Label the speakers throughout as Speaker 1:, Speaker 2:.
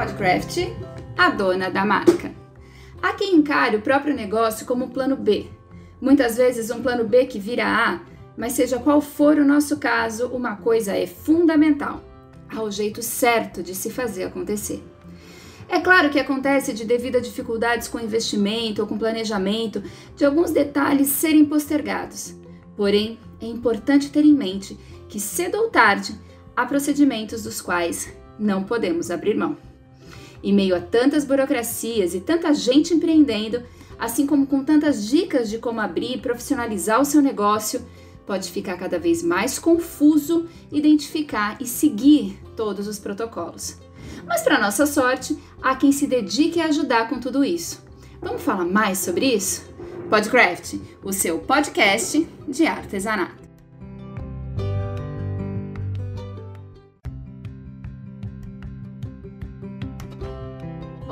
Speaker 1: Podcraft, a dona da marca. Há quem encare o próprio negócio como um plano B. Muitas vezes um plano B que vira A, mas seja qual for o nosso caso, uma coisa é fundamental: há o jeito certo de se fazer acontecer. É claro que acontece de devido a dificuldades com investimento ou com planejamento, de alguns detalhes serem postergados. Porém, é importante ter em mente que cedo ou tarde há procedimentos dos quais não podemos abrir mão. Em meio a tantas burocracias e tanta gente empreendendo, assim como com tantas dicas de como abrir e profissionalizar o seu negócio, pode ficar cada vez mais confuso identificar e seguir todos os protocolos. Mas, para nossa sorte, há quem se dedique a ajudar com tudo isso. Vamos falar mais sobre isso? Podcraft, o seu podcast de artesanato.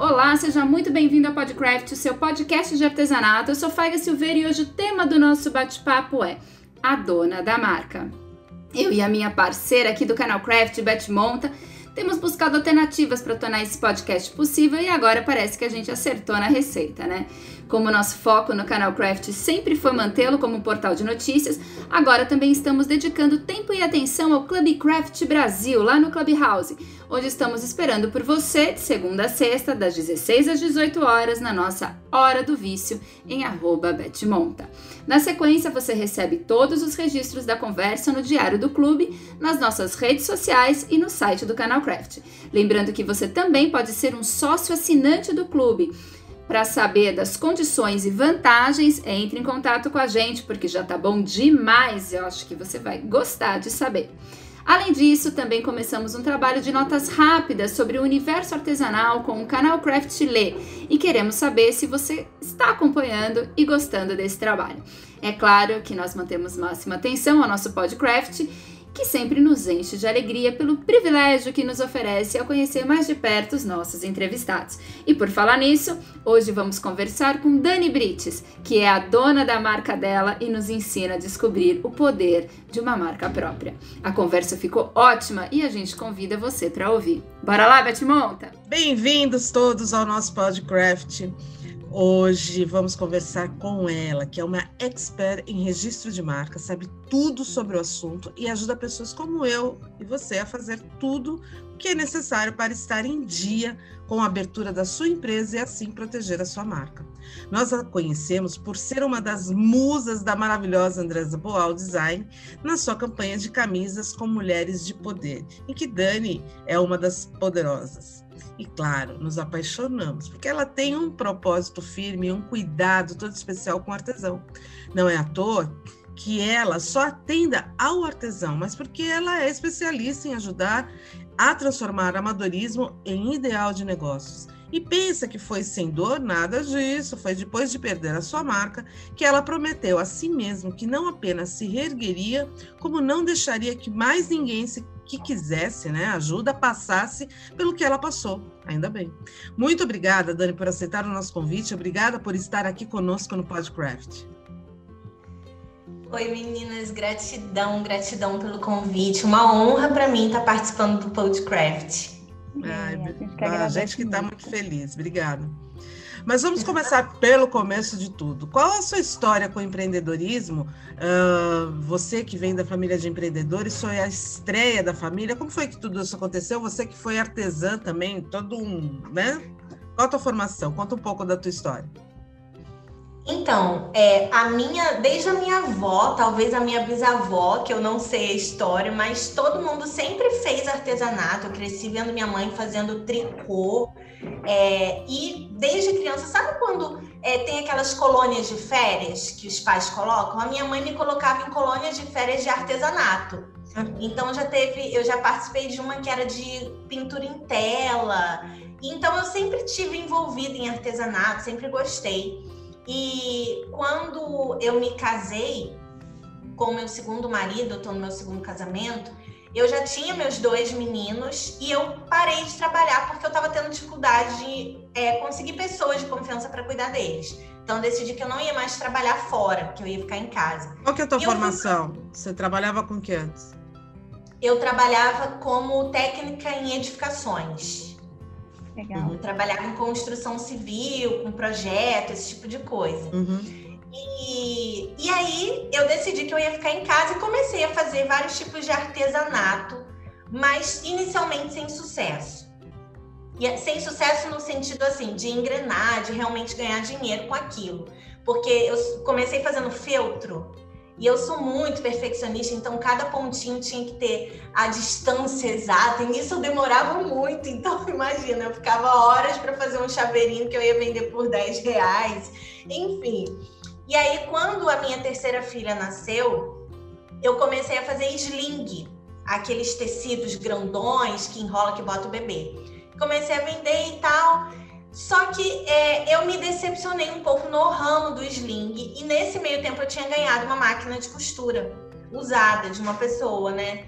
Speaker 1: Olá, seja muito bem-vindo ao Podcraft, o seu podcast de artesanato. Eu sou Faiga Silveira e hoje o tema do nosso bate-papo é a dona da marca. Eu e a minha parceira aqui do canal Craft, Beth Monta, temos buscado alternativas para tornar esse podcast possível e agora parece que a gente acertou na receita, né? Como nosso foco no canal Craft sempre foi mantê-lo como um portal de notícias, agora também estamos dedicando tempo e atenção ao Club Craft Brasil, lá no Clubhouse, onde estamos esperando por você de segunda a sexta, das 16 às 18 horas, na nossa Hora do Vício, em arroba Betmonta. Na sequência, você recebe todos os registros da conversa no Diário do Clube, nas nossas redes sociais e no site do canal Craft. Lembrando que você também pode ser um sócio assinante do clube. Para saber das condições e vantagens, entre em contato com a gente, porque já tá bom demais. Eu acho que você vai gostar de saber. Além disso, também começamos um trabalho de notas rápidas sobre o universo artesanal com o canal Craft Lê e queremos saber se você está acompanhando e gostando desse trabalho. É claro que nós mantemos máxima atenção ao nosso podcast que sempre nos enche de alegria pelo privilégio que nos oferece ao conhecer mais de perto os nossos entrevistados. E por falar nisso, hoje vamos conversar com Dani Brites, que é a dona da marca dela e nos ensina a descobrir o poder de uma marca própria. A conversa ficou ótima e a gente convida você para ouvir. Bora lá, Beth Monta!
Speaker 2: Bem-vindos todos ao nosso podcast. Hoje vamos conversar com ela, que é uma expert em registro de marca, sabe tudo sobre o assunto e ajuda pessoas como eu e você a fazer tudo o que é necessário para estar em dia com a abertura da sua empresa e assim proteger a sua marca. Nós a conhecemos por ser uma das musas da maravilhosa Andresa Boal Design na sua campanha de camisas com mulheres de poder, em que Dani é uma das poderosas. E claro, nos apaixonamos, porque ela tem um propósito firme, um cuidado todo especial com o artesão. Não é à toa que ela só atenda ao artesão, mas porque ela é especialista em ajudar a transformar amadorismo em ideal de negócios. E pensa que foi sem dor? Nada disso. Foi depois de perder a sua marca que ela prometeu a si mesma que não apenas se reergueria, como não deixaria que mais ninguém se que quisesse, né, ajuda, passasse pelo que ela passou. Ainda bem. Muito obrigada, Dani, por aceitar o nosso convite. Obrigada por estar aqui conosco no Podcraft.
Speaker 3: Oi, meninas, gratidão, gratidão pelo convite. Uma honra para mim estar participando do Podcraft.
Speaker 2: Ai, a gente que está muito feliz. Obrigada. Mas vamos começar pelo começo de tudo. Qual a sua história com o empreendedorismo? Uh, você que vem da família de empreendedores, foi a estreia da família. Como foi que tudo isso aconteceu? Você que foi artesã também, todo um, né? Qual a tua formação? Conta um pouco da tua história.
Speaker 3: Então, é, a minha, desde a minha avó, talvez a minha bisavó, que eu não sei a história, mas todo mundo sempre fez artesanato. Eu cresci vendo minha mãe fazendo tricô. É, e desde criança, sabe quando é, tem aquelas colônias de férias que os pais colocam? A minha mãe me colocava em colônias de férias de artesanato. Então já teve, eu já participei de uma que era de pintura em tela. Então eu sempre tive envolvida em artesanato, sempre gostei. E quando eu me casei com meu segundo marido, eu tô no meu segundo casamento, eu já tinha meus dois meninos e eu parei de trabalhar porque eu estava tendo dificuldade de é, conseguir pessoas de confiança para cuidar deles. Então decidi que eu não ia mais trabalhar fora, que eu ia ficar em casa.
Speaker 2: Qual que é a tua formação? Você trabalhava com que antes?
Speaker 3: Eu trabalhava como técnica em edificações. Legal. Uhum. Trabalhar com construção civil, com projeto, esse tipo de coisa. Uhum. E, e aí eu decidi que eu ia ficar em casa e comecei a fazer vários tipos de artesanato, mas inicialmente sem sucesso. E é, sem sucesso no sentido assim, de engrenar, de realmente ganhar dinheiro com aquilo. Porque eu comecei fazendo feltro, e eu sou muito perfeccionista, então cada pontinho tinha que ter a distância exata. E nisso eu demorava muito. Então, imagina, eu ficava horas para fazer um chaveirinho que eu ia vender por 10 reais. Enfim. E aí, quando a minha terceira filha nasceu, eu comecei a fazer sling, aqueles tecidos grandões que enrola, que bota o bebê. Comecei a vender e tal. Só que é, eu me decepcionei um pouco no ramo do sling e nesse meio tempo eu tinha ganhado uma máquina de costura usada de uma pessoa, né?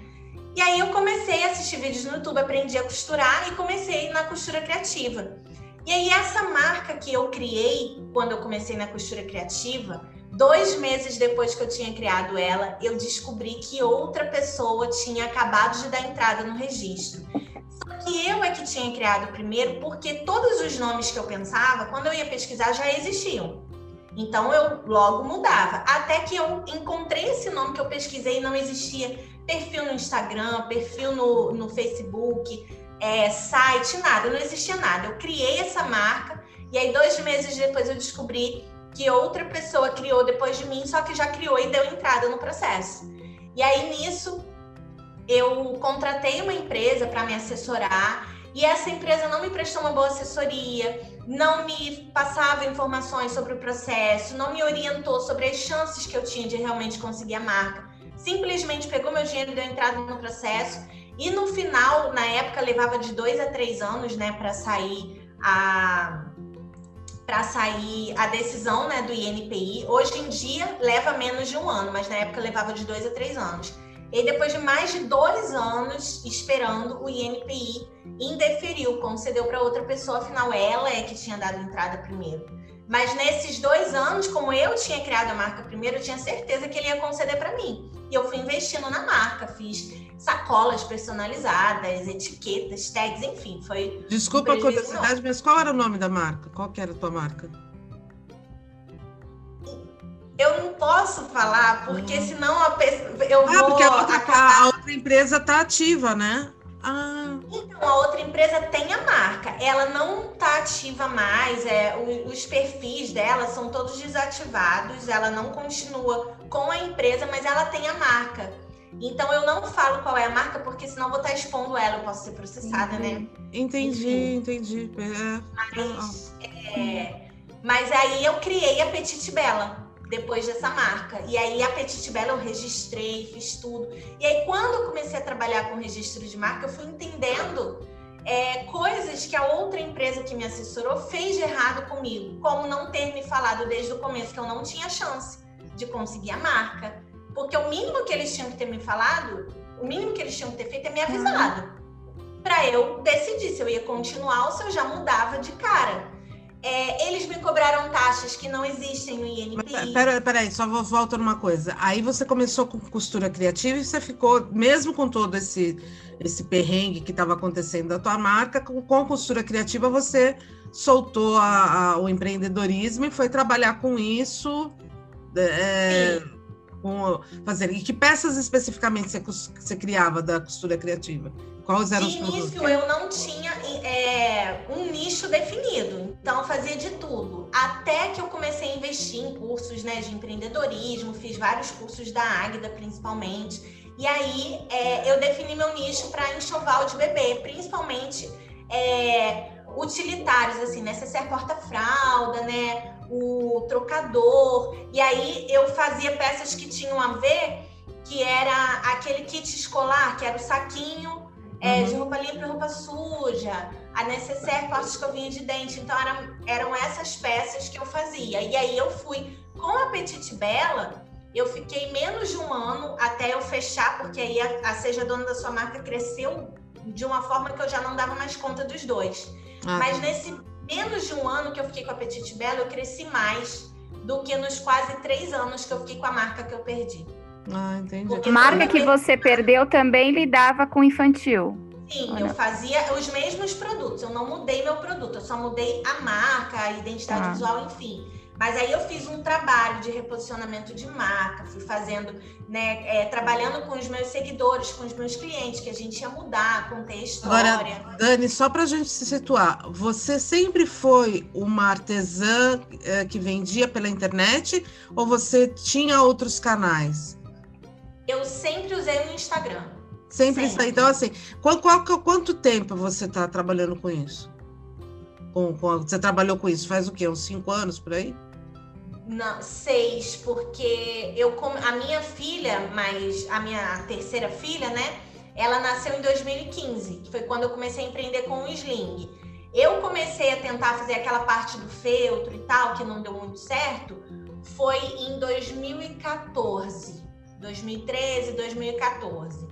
Speaker 3: E aí eu comecei a assistir vídeos no YouTube, aprendi a costurar e comecei na costura criativa. E aí essa marca que eu criei quando eu comecei na costura criativa, dois meses depois que eu tinha criado ela, eu descobri que outra pessoa tinha acabado de dar entrada no registro que eu é que tinha criado primeiro, porque todos os nomes que eu pensava, quando eu ia pesquisar, já existiam. Então eu logo mudava. Até que eu encontrei esse nome que eu pesquisei e não existia perfil no Instagram, perfil no, no Facebook, é, site, nada, não existia nada. Eu criei essa marca e aí dois meses depois eu descobri que outra pessoa criou depois de mim, só que já criou e deu entrada no processo. E aí nisso eu contratei uma empresa para me assessorar e essa empresa não me prestou uma boa assessoria, não me passava informações sobre o processo, não me orientou sobre as chances que eu tinha de realmente conseguir a marca. Simplesmente pegou meu dinheiro e deu entrada no processo. E no final, na época, levava de dois a três anos, né, para sair a para sair a decisão né, do INPI. Hoje em dia leva menos de um ano, mas na época levava de dois a três anos. E depois de mais de dois anos esperando, o INPI indeferiu, concedeu para outra pessoa, afinal ela é que tinha dado entrada primeiro. Mas nesses dois anos, como eu tinha criado a marca primeiro, eu tinha certeza que ele ia conceder para mim. E eu fui investindo na marca, fiz sacolas personalizadas, etiquetas, tags, enfim, foi.
Speaker 2: Desculpa um a curiosidade, mas qual era o nome da marca? Qual que era a tua marca?
Speaker 3: Eu não posso falar, porque hum. senão a pessoa. Eu ah,
Speaker 2: vou porque a outra, acabar... a outra empresa está ativa, né?
Speaker 3: Ah. Então, a outra empresa tem a marca. Ela não está ativa mais. É, os perfis dela são todos desativados. Ela não continua com a empresa, mas ela tem a marca. Então eu não falo qual é a marca, porque senão vou estar expondo ela, eu posso ser processada,
Speaker 2: né?
Speaker 3: uhum.
Speaker 2: Entendi, Enfim. entendi. É.
Speaker 3: Mas, é, mas aí eu criei a Petite Bela depois dessa marca. E aí, a Petit Bella eu registrei, fiz tudo. E aí, quando eu comecei a trabalhar com registro de marca, eu fui entendendo é, coisas que a outra empresa que me assessorou fez de errado comigo. Como não ter me falado desde o começo que eu não tinha chance de conseguir a marca. Porque o mínimo que eles tinham que ter me falado, o mínimo que eles tinham que ter feito é me avisado. Para eu decidir se eu ia continuar ou se eu já mudava de cara. É, eles me cobraram taxas que não existem no INPI.
Speaker 2: Peraí, peraí, só vou voltar numa coisa. Aí você começou com costura criativa e você ficou, mesmo com todo esse, esse perrengue que estava acontecendo da tua marca, com, com costura criativa você soltou a, a, o empreendedorismo e foi trabalhar com isso. É, com fazer. E que peças especificamente você, você criava da costura criativa? Quais eram
Speaker 3: de os produtos? início eu não tinha é, um nicho definido, então eu fazia de tudo. Até que eu comecei a investir em cursos né, de empreendedorismo, fiz vários cursos da Águida principalmente. E aí é, eu defini meu nicho para enxoval de bebê, principalmente é, utilitários, assim, necessaire porta-fralda, né? O trocador. E aí eu fazia peças que tinham a ver, que era aquele kit escolar, que era o saquinho é, de uhum. roupa limpa e roupa suja, a necessaire pasta escovinha de dente. Então, eram, eram essas peças que eu fazia. E aí eu fui com a Petite Bela, eu fiquei menos de um ano até eu fechar, porque aí a, a Seja Dona da Sua Marca cresceu de uma forma que eu já não dava mais conta dos dois. Ah, Mas tá. nesse menos de um ano que eu fiquei com a Petite Bela, eu cresci mais do que nos quase três anos que eu fiquei com a marca que eu perdi.
Speaker 1: Ah, entendi. Porque marca que você perdeu também lidava com infantil.
Speaker 3: Sim, Olha. eu fazia os mesmos produtos. Eu não mudei meu produto, eu só mudei a marca, a identidade ah. visual, enfim. Mas aí eu fiz um trabalho de reposicionamento de marca, fui fazendo, né, é, trabalhando com os meus seguidores, com os meus clientes, que a gente ia mudar, contar história.
Speaker 2: Agora, Dani, só para a gente se situar, você sempre foi uma artesã é, que vendia pela internet ou você tinha outros canais?
Speaker 3: Eu sempre usei o Instagram.
Speaker 2: Sempre, sempre. Então, assim, qual, qual, quanto tempo você está trabalhando com isso? Com, com, você trabalhou com isso faz o quê? Uns cinco anos por aí?
Speaker 3: Não, seis, porque eu a minha filha, mas a minha terceira filha, né? Ela nasceu em 2015, que foi quando eu comecei a empreender com o Sling. Eu comecei a tentar fazer aquela parte do feltro e tal, que não deu muito certo, foi em 2014, 2013, 2014.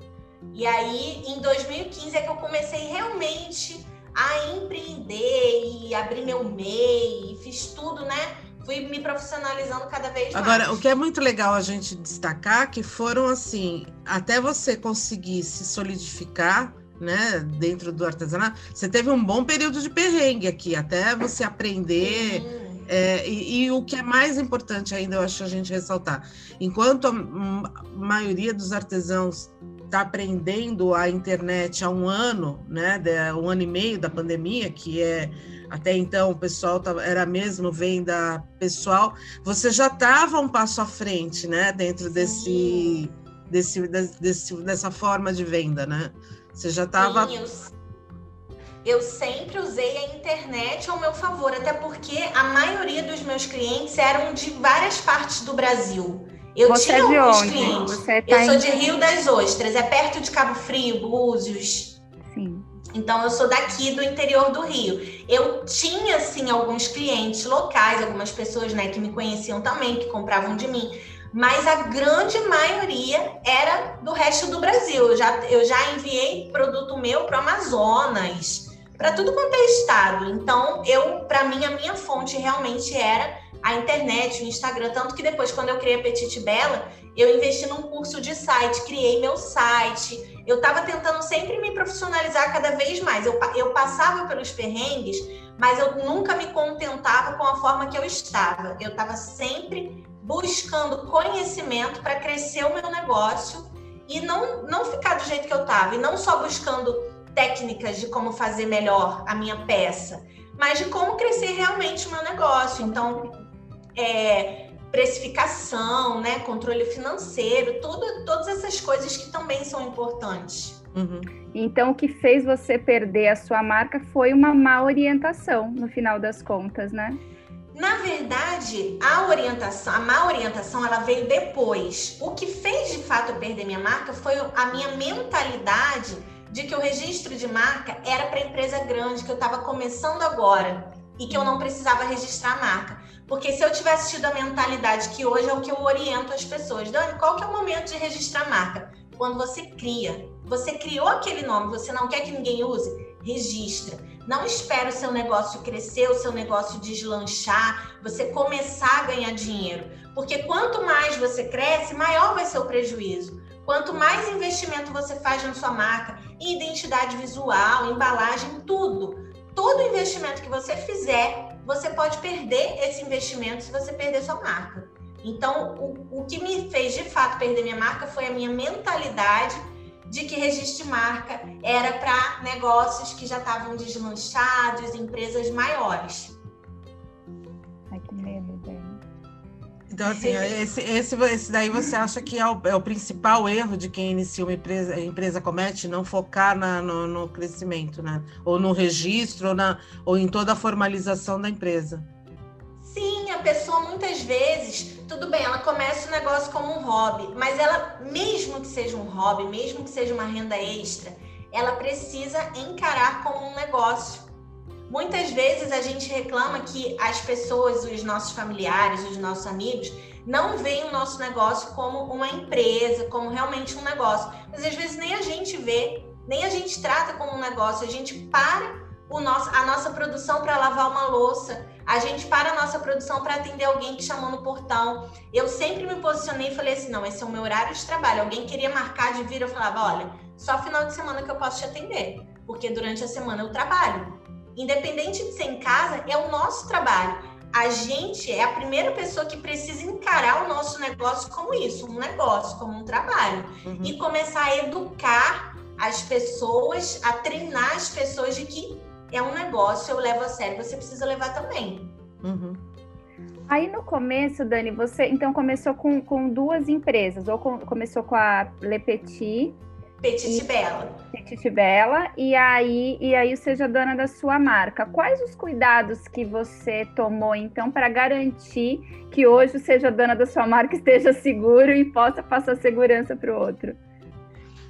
Speaker 3: E aí, em 2015 é que eu comecei realmente a empreender e abrir meu MEI, fiz tudo, né? Fui me profissionalizando cada vez
Speaker 2: mais. Agora, o que é muito legal a gente destacar que foram assim, até você conseguir se solidificar, né, dentro do artesanato, você teve um bom período de perrengue aqui, até você aprender. É, e, e, o que é mais importante ainda, eu acho a gente ressaltar, enquanto a maioria dos artesãos está aprendendo a internet há um ano, né, um ano e meio da pandemia, que é até então o pessoal tava, era mesmo venda pessoal, você já estava um passo à frente, né, dentro desse, desse, desse, dessa forma de venda, né? Você já estava
Speaker 3: eu, eu sempre usei a internet ao meu favor, até porque a maioria dos meus clientes eram de várias partes do Brasil. Eu
Speaker 1: Você
Speaker 3: tinha
Speaker 1: é
Speaker 3: alguns
Speaker 1: onde?
Speaker 3: clientes. Você tá eu sou de Rio das Ostras, é perto de Cabo Frio, Búzios.
Speaker 1: Sim.
Speaker 3: Então eu sou daqui do interior do Rio. Eu tinha sim alguns clientes locais, algumas pessoas, né, que me conheciam também, que compravam de mim, mas a grande maioria era do resto do Brasil. Eu já, eu já enviei produto meu para Amazonas, para tudo quanto é estado. Então, eu, para mim, a minha fonte realmente era a internet, o Instagram, tanto que depois, quando eu criei a Petite Bela, eu investi num curso de site, criei meu site. Eu estava tentando sempre me profissionalizar cada vez mais. Eu, eu passava pelos perrengues, mas eu nunca me contentava com a forma que eu estava. Eu estava sempre buscando conhecimento para crescer o meu negócio e não, não ficar do jeito que eu estava. E não só buscando técnicas de como fazer melhor a minha peça, mas de como crescer realmente o meu negócio. Então, é, precificação, né, controle financeiro, tudo, todas essas coisas que também são importantes.
Speaker 1: Uhum. Então, o que fez você perder a sua marca foi uma má orientação, no final das contas, né?
Speaker 3: Na verdade, a orientação, a má orientação, ela veio depois. O que fez de fato eu perder minha marca foi a minha mentalidade de que o registro de marca era para empresa grande, que eu estava começando agora e que eu não precisava registrar a marca. Porque se eu tivesse tido a mentalidade que hoje é o que eu oriento as pessoas, Dani, qual que é o momento de registrar a marca? Quando você cria. Você criou aquele nome, você não quer que ninguém use? Registra. Não espera o seu negócio crescer, o seu negócio deslanchar, você começar a ganhar dinheiro. Porque quanto mais você cresce, maior vai ser o prejuízo. Quanto mais investimento você faz na sua marca, em identidade visual, embalagem, tudo, todo investimento que você fizer, você pode perder esse investimento se você perder sua marca. Então, o, o que me fez de fato perder minha marca foi a minha mentalidade de que registro de marca era para negócios que já estavam deslanchados, empresas maiores.
Speaker 2: Então, assim, esse, esse, esse daí você acha que é o, é o principal erro de quem inicia uma empresa, a empresa comete, não focar na, no, no, crescimento, né? Ou no registro, ou, na, ou em toda a formalização da empresa.
Speaker 3: Sim, a pessoa muitas vezes, tudo bem, ela começa o negócio como um hobby, mas ela, mesmo que seja um hobby, mesmo que seja uma renda extra, ela precisa encarar como um negócio. Muitas vezes a gente reclama que as pessoas, os nossos familiares, os nossos amigos, não veem o nosso negócio como uma empresa, como realmente um negócio. Mas às vezes nem a gente vê, nem a gente trata como um negócio, a gente para o nosso, a nossa produção para lavar uma louça, a gente para a nossa produção para atender alguém que chamou no portão. Eu sempre me posicionei e falei assim: não, esse é o meu horário de trabalho. Alguém queria marcar de vir, eu falava: olha, só final de semana que eu posso te atender, porque durante a semana eu trabalho. Independente de ser em casa, é o nosso trabalho. A gente é a primeira pessoa que precisa encarar o nosso negócio como isso, um negócio, como um trabalho. Uhum. E começar a educar as pessoas, a treinar as pessoas de que é um negócio, eu levo a sério, você precisa levar também.
Speaker 1: Uhum. Aí no começo, Dani, você então começou com, com duas empresas, ou com, começou com a Le Petit.
Speaker 3: Petit Bela.
Speaker 1: Petit Bela, e aí, e aí seja dona da sua marca. Quais os cuidados que você tomou, então, para garantir que hoje seja dona da sua marca esteja seguro e possa passar segurança para o outro?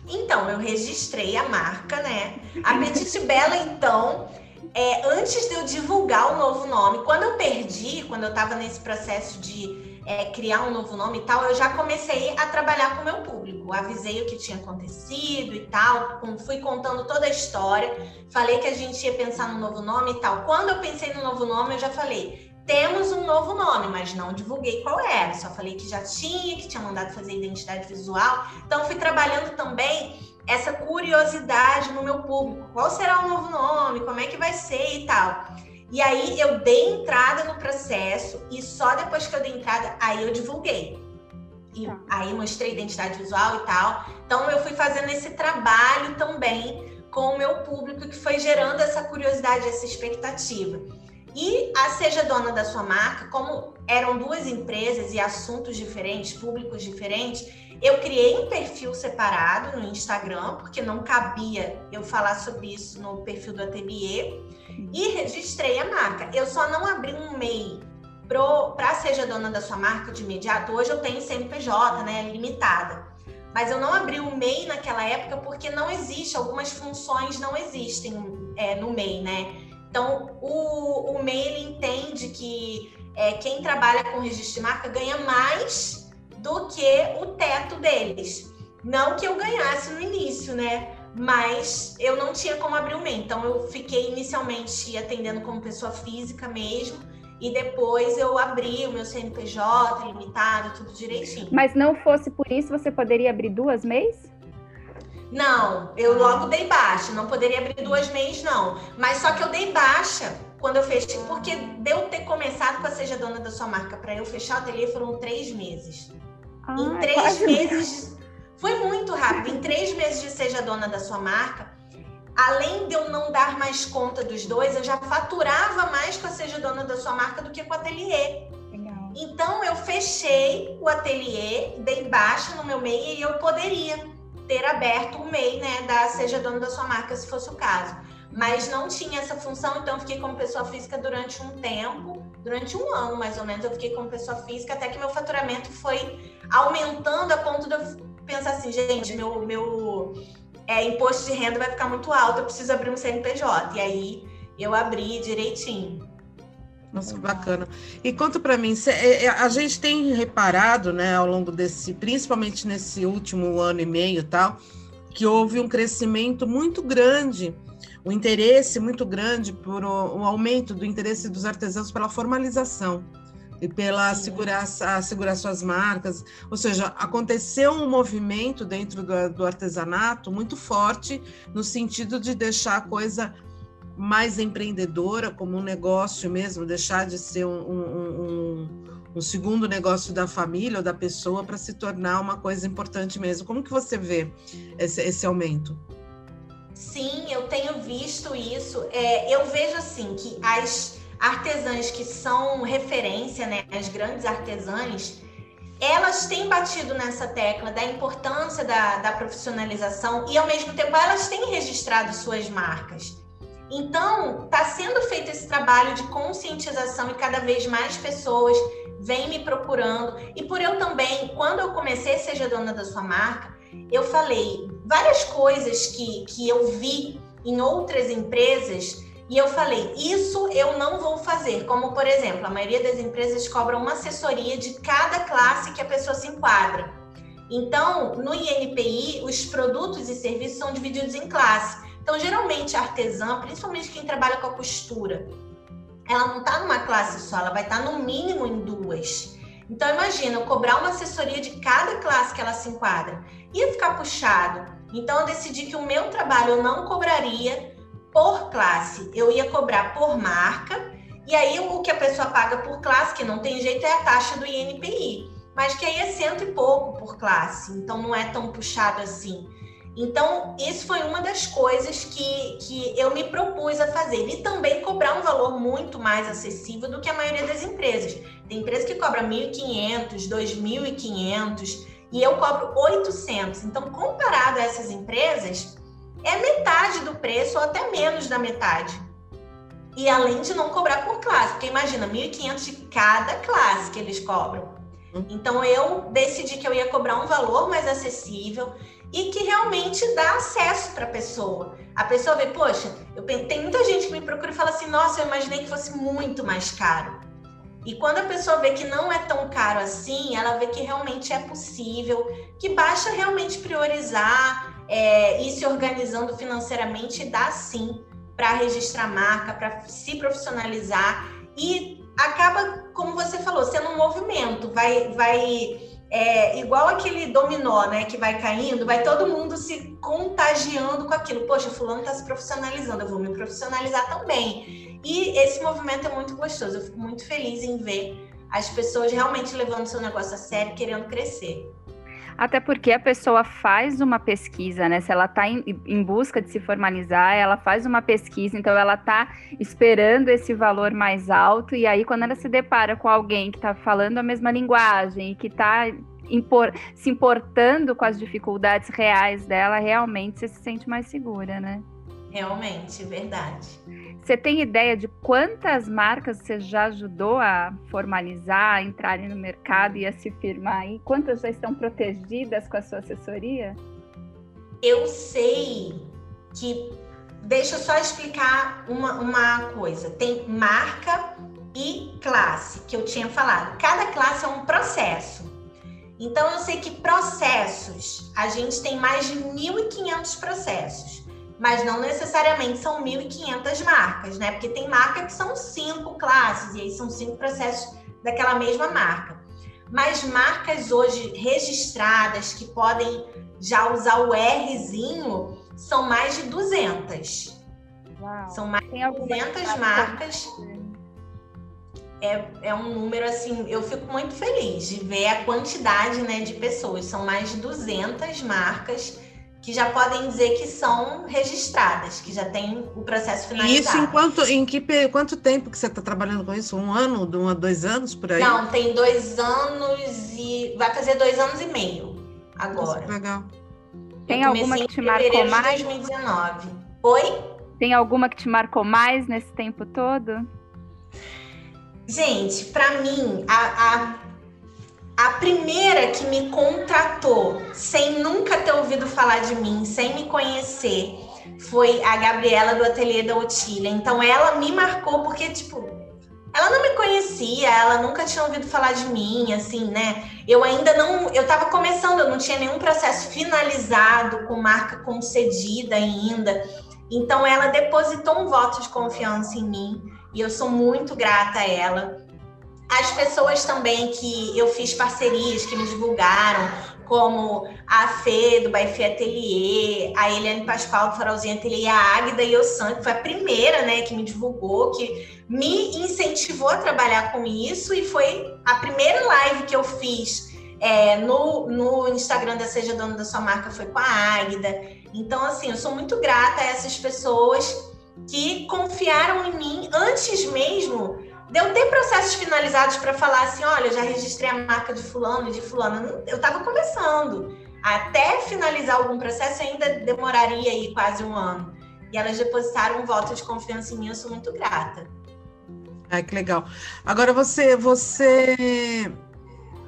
Speaker 3: Então, eu registrei a marca, né? A Petit Bela, então, é, antes de eu divulgar o novo nome, quando eu perdi, quando eu estava nesse processo de é, criar um novo nome e tal, eu já comecei a trabalhar com o meu público. Avisei o que tinha acontecido e tal, fui contando toda a história, falei que a gente ia pensar no novo nome e tal. Quando eu pensei no novo nome, eu já falei: temos um novo nome, mas não divulguei qual era. Só falei que já tinha, que tinha mandado fazer identidade visual. Então, fui trabalhando também essa curiosidade no meu público. Qual será o novo nome? Como é que vai ser e tal. E aí eu dei entrada no processo e só depois que eu dei entrada, aí eu divulguei. E tá. aí mostrei identidade visual e tal. Então eu fui fazendo esse trabalho também com o meu público que foi gerando essa curiosidade, essa expectativa. E a Seja Dona da Sua Marca, como eram duas empresas e assuntos diferentes, públicos diferentes, eu criei um perfil separado no Instagram, porque não cabia eu falar sobre isso no perfil do Ateliê, e registrei a marca. Eu só não abri um MEI para Seja Dona da Sua Marca de imediato. Hoje eu tenho CNPJ, né, limitada. Mas eu não abri o MEI naquela época porque não existe, algumas funções não existem é, no MEI, né? Então, o, o MEI ele entende que é, quem trabalha com registro de marca ganha mais do que o teto deles. Não que eu ganhasse no início, né? Mas eu não tinha como abrir o MEI. Então, eu fiquei inicialmente atendendo como pessoa física mesmo. E depois eu abri o meu CNPJ limitado, tudo direitinho.
Speaker 1: Mas não fosse por isso, você poderia abrir duas MEIs?
Speaker 3: Não, eu logo dei baixa, não poderia abrir duas mês, não. Mas só que eu dei baixa quando eu fechei, porque deu ter começado com a Seja Dona da Sua Marca para eu fechar o ateliê foram três meses. Ah, em três meses, foi muito rápido. Em três meses de Seja Dona da Sua Marca, além de eu não dar mais conta dos dois, eu já faturava mais com a Seja Dona da Sua Marca do que com o ateliê. Então eu fechei o ateliê, dei baixa no meu MEI e eu poderia ter aberto o MEI, né, da Seja Dono da Sua Marca, se fosse o caso. Mas não tinha essa função, então fiquei como pessoa física durante um tempo, durante um ano mais ou menos, eu fiquei como pessoa física, até que meu faturamento foi aumentando a ponto de eu pensar assim, gente, meu, meu é, imposto de renda vai ficar muito alto, eu preciso abrir um CNPJ. E aí eu abri direitinho.
Speaker 2: Nossa, que bacana. E conta para mim, é, é, a gente tem reparado, né, ao longo desse, principalmente nesse último ano e meio, tal, que houve um crescimento muito grande, um interesse muito grande por o, o aumento do interesse dos artesãos pela formalização e pela segurar, segurar suas marcas. Ou seja, aconteceu um movimento dentro do, do artesanato muito forte no sentido de deixar a coisa mais empreendedora, como um negócio mesmo, deixar de ser um, um, um, um segundo negócio da família ou da pessoa para se tornar uma coisa importante mesmo. Como que você vê esse, esse aumento?
Speaker 3: Sim, eu tenho visto isso. É, eu vejo assim que as artesãs que são referência, né, as grandes artesãs, elas têm batido nessa tecla da importância da, da profissionalização e, ao mesmo tempo, elas têm registrado suas marcas. Então, está sendo feito esse trabalho de conscientização e cada vez mais pessoas vêm me procurando. E por eu também, quando eu comecei a Seja Dona da Sua Marca, eu falei várias coisas que, que eu vi em outras empresas e eu falei, isso eu não vou fazer. Como, por exemplo, a maioria das empresas cobra uma assessoria de cada classe que a pessoa se enquadra. Então, no INPI, os produtos e serviços são divididos em classe. Então, geralmente, a artesã, principalmente quem trabalha com a costura, ela não está numa classe só, ela vai estar tá no mínimo em duas. Então, imagina, cobrar uma assessoria de cada classe que ela se enquadra. Ia ficar puxado. Então eu decidi que o meu trabalho eu não cobraria por classe, eu ia cobrar por marca, e aí o que a pessoa paga por classe, que não tem jeito, é a taxa do INPI, mas que aí é cento e pouco por classe, então não é tão puxado assim. Então, isso foi uma das coisas que, que eu me propus a fazer. E também cobrar um valor muito mais acessível do que a maioria das empresas. Tem empresa que cobra 1.500, 2.500 e eu cobro 800. Então, comparado a essas empresas, é metade do preço ou até menos da metade. E além de não cobrar por classe, porque imagina, 1.500 de cada classe que eles cobram. Hum. Então eu decidi que eu ia cobrar um valor mais acessível e que realmente dá acesso para a pessoa. A pessoa vê, poxa, eu, tem muita gente que me procura e fala assim, nossa, eu imaginei que fosse muito mais caro. E quando a pessoa vê que não é tão caro assim, ela vê que realmente é possível, que basta realmente priorizar, é, ir se organizando financeiramente e dá sim para registrar marca, para se profissionalizar e acaba, como você falou, sendo um movimento, vai, vai é igual aquele dominó, né, que vai caindo, vai todo mundo se contagiando com aquilo. Poxa, fulano está se profissionalizando, eu vou me profissionalizar também. E esse movimento é muito gostoso. Eu fico muito feliz em ver as pessoas realmente levando seu negócio a sério, querendo crescer.
Speaker 1: Até porque a pessoa faz uma pesquisa, né? Se ela está em, em, busca de se formalizar, ela faz uma pesquisa, então ela está esperando esse valor mais alto, e aí quando ela se depara com alguém que está falando a mesma linguagem e que está impor, se importando com as dificuldades reais dela, realmente você se sente mais segura, né?
Speaker 3: Realmente, verdade.
Speaker 1: Você tem ideia de quantas marcas você já ajudou a formalizar, a entrarem no mercado e a se firmar aí? Quantas já estão protegidas com a sua assessoria?
Speaker 3: Eu sei que. Deixa eu só explicar uma, uma coisa. Tem marca e classe, que eu tinha falado. Cada classe é um processo. Então, eu sei que processos, a gente tem mais de 1.500 processos mas não necessariamente são 1.500 marcas, né? Porque tem marca que são cinco classes, e aí são cinco processos daquela mesma marca. Mas marcas hoje registradas que podem já usar o Rzinho são mais de 200. Uau. São mais de 200 marcas. É, é um número assim, eu fico muito feliz de ver a quantidade né, de pessoas. São mais de 200 marcas que já podem dizer que são registradas, que já tem o processo finalizado.
Speaker 2: Isso em quanto, em que, quanto tempo que você está trabalhando com isso? Um ano, um a dois anos por aí?
Speaker 3: Não, tem dois anos e vai fazer dois anos e meio agora.
Speaker 2: Nossa, legal.
Speaker 1: Tem alguma que te marcou mais?
Speaker 3: De 2019. Oi?
Speaker 1: Tem alguma que te marcou mais nesse tempo todo?
Speaker 3: Gente, para mim, a, a a primeira que me contratou, sem nunca ter ouvido falar de mim, sem me conhecer, foi a Gabriela do Ateliê da Otília. Então ela me marcou porque, tipo, ela não me conhecia, ela nunca tinha ouvido falar de mim, assim, né? Eu ainda não, eu tava começando, eu não tinha nenhum processo finalizado com marca concedida ainda. Então ela depositou um voto de confiança em mim e eu sou muito grata a ela. As pessoas também que eu fiz parcerias, que me divulgaram, como a Fê do Baifê Atelier, a Eliane Pascoal do Farolzinho Atelier, a Águida Yossan, que foi a primeira, né, que me divulgou, que me incentivou a trabalhar com isso e foi a primeira live que eu fiz é, no, no Instagram da Seja Dono da Sua Marca foi com a Águida. Então, assim, eu sou muito grata a essas pessoas que confiaram em mim antes mesmo eu ter processos finalizados para falar assim, olha, eu já registrei a marca de fulano e de fulano. Eu estava começando. Até finalizar algum processo ainda demoraria aí quase um ano. E elas depositaram um voto de confiança em mim, eu sou muito grata.
Speaker 2: Ai, que legal. Agora você, você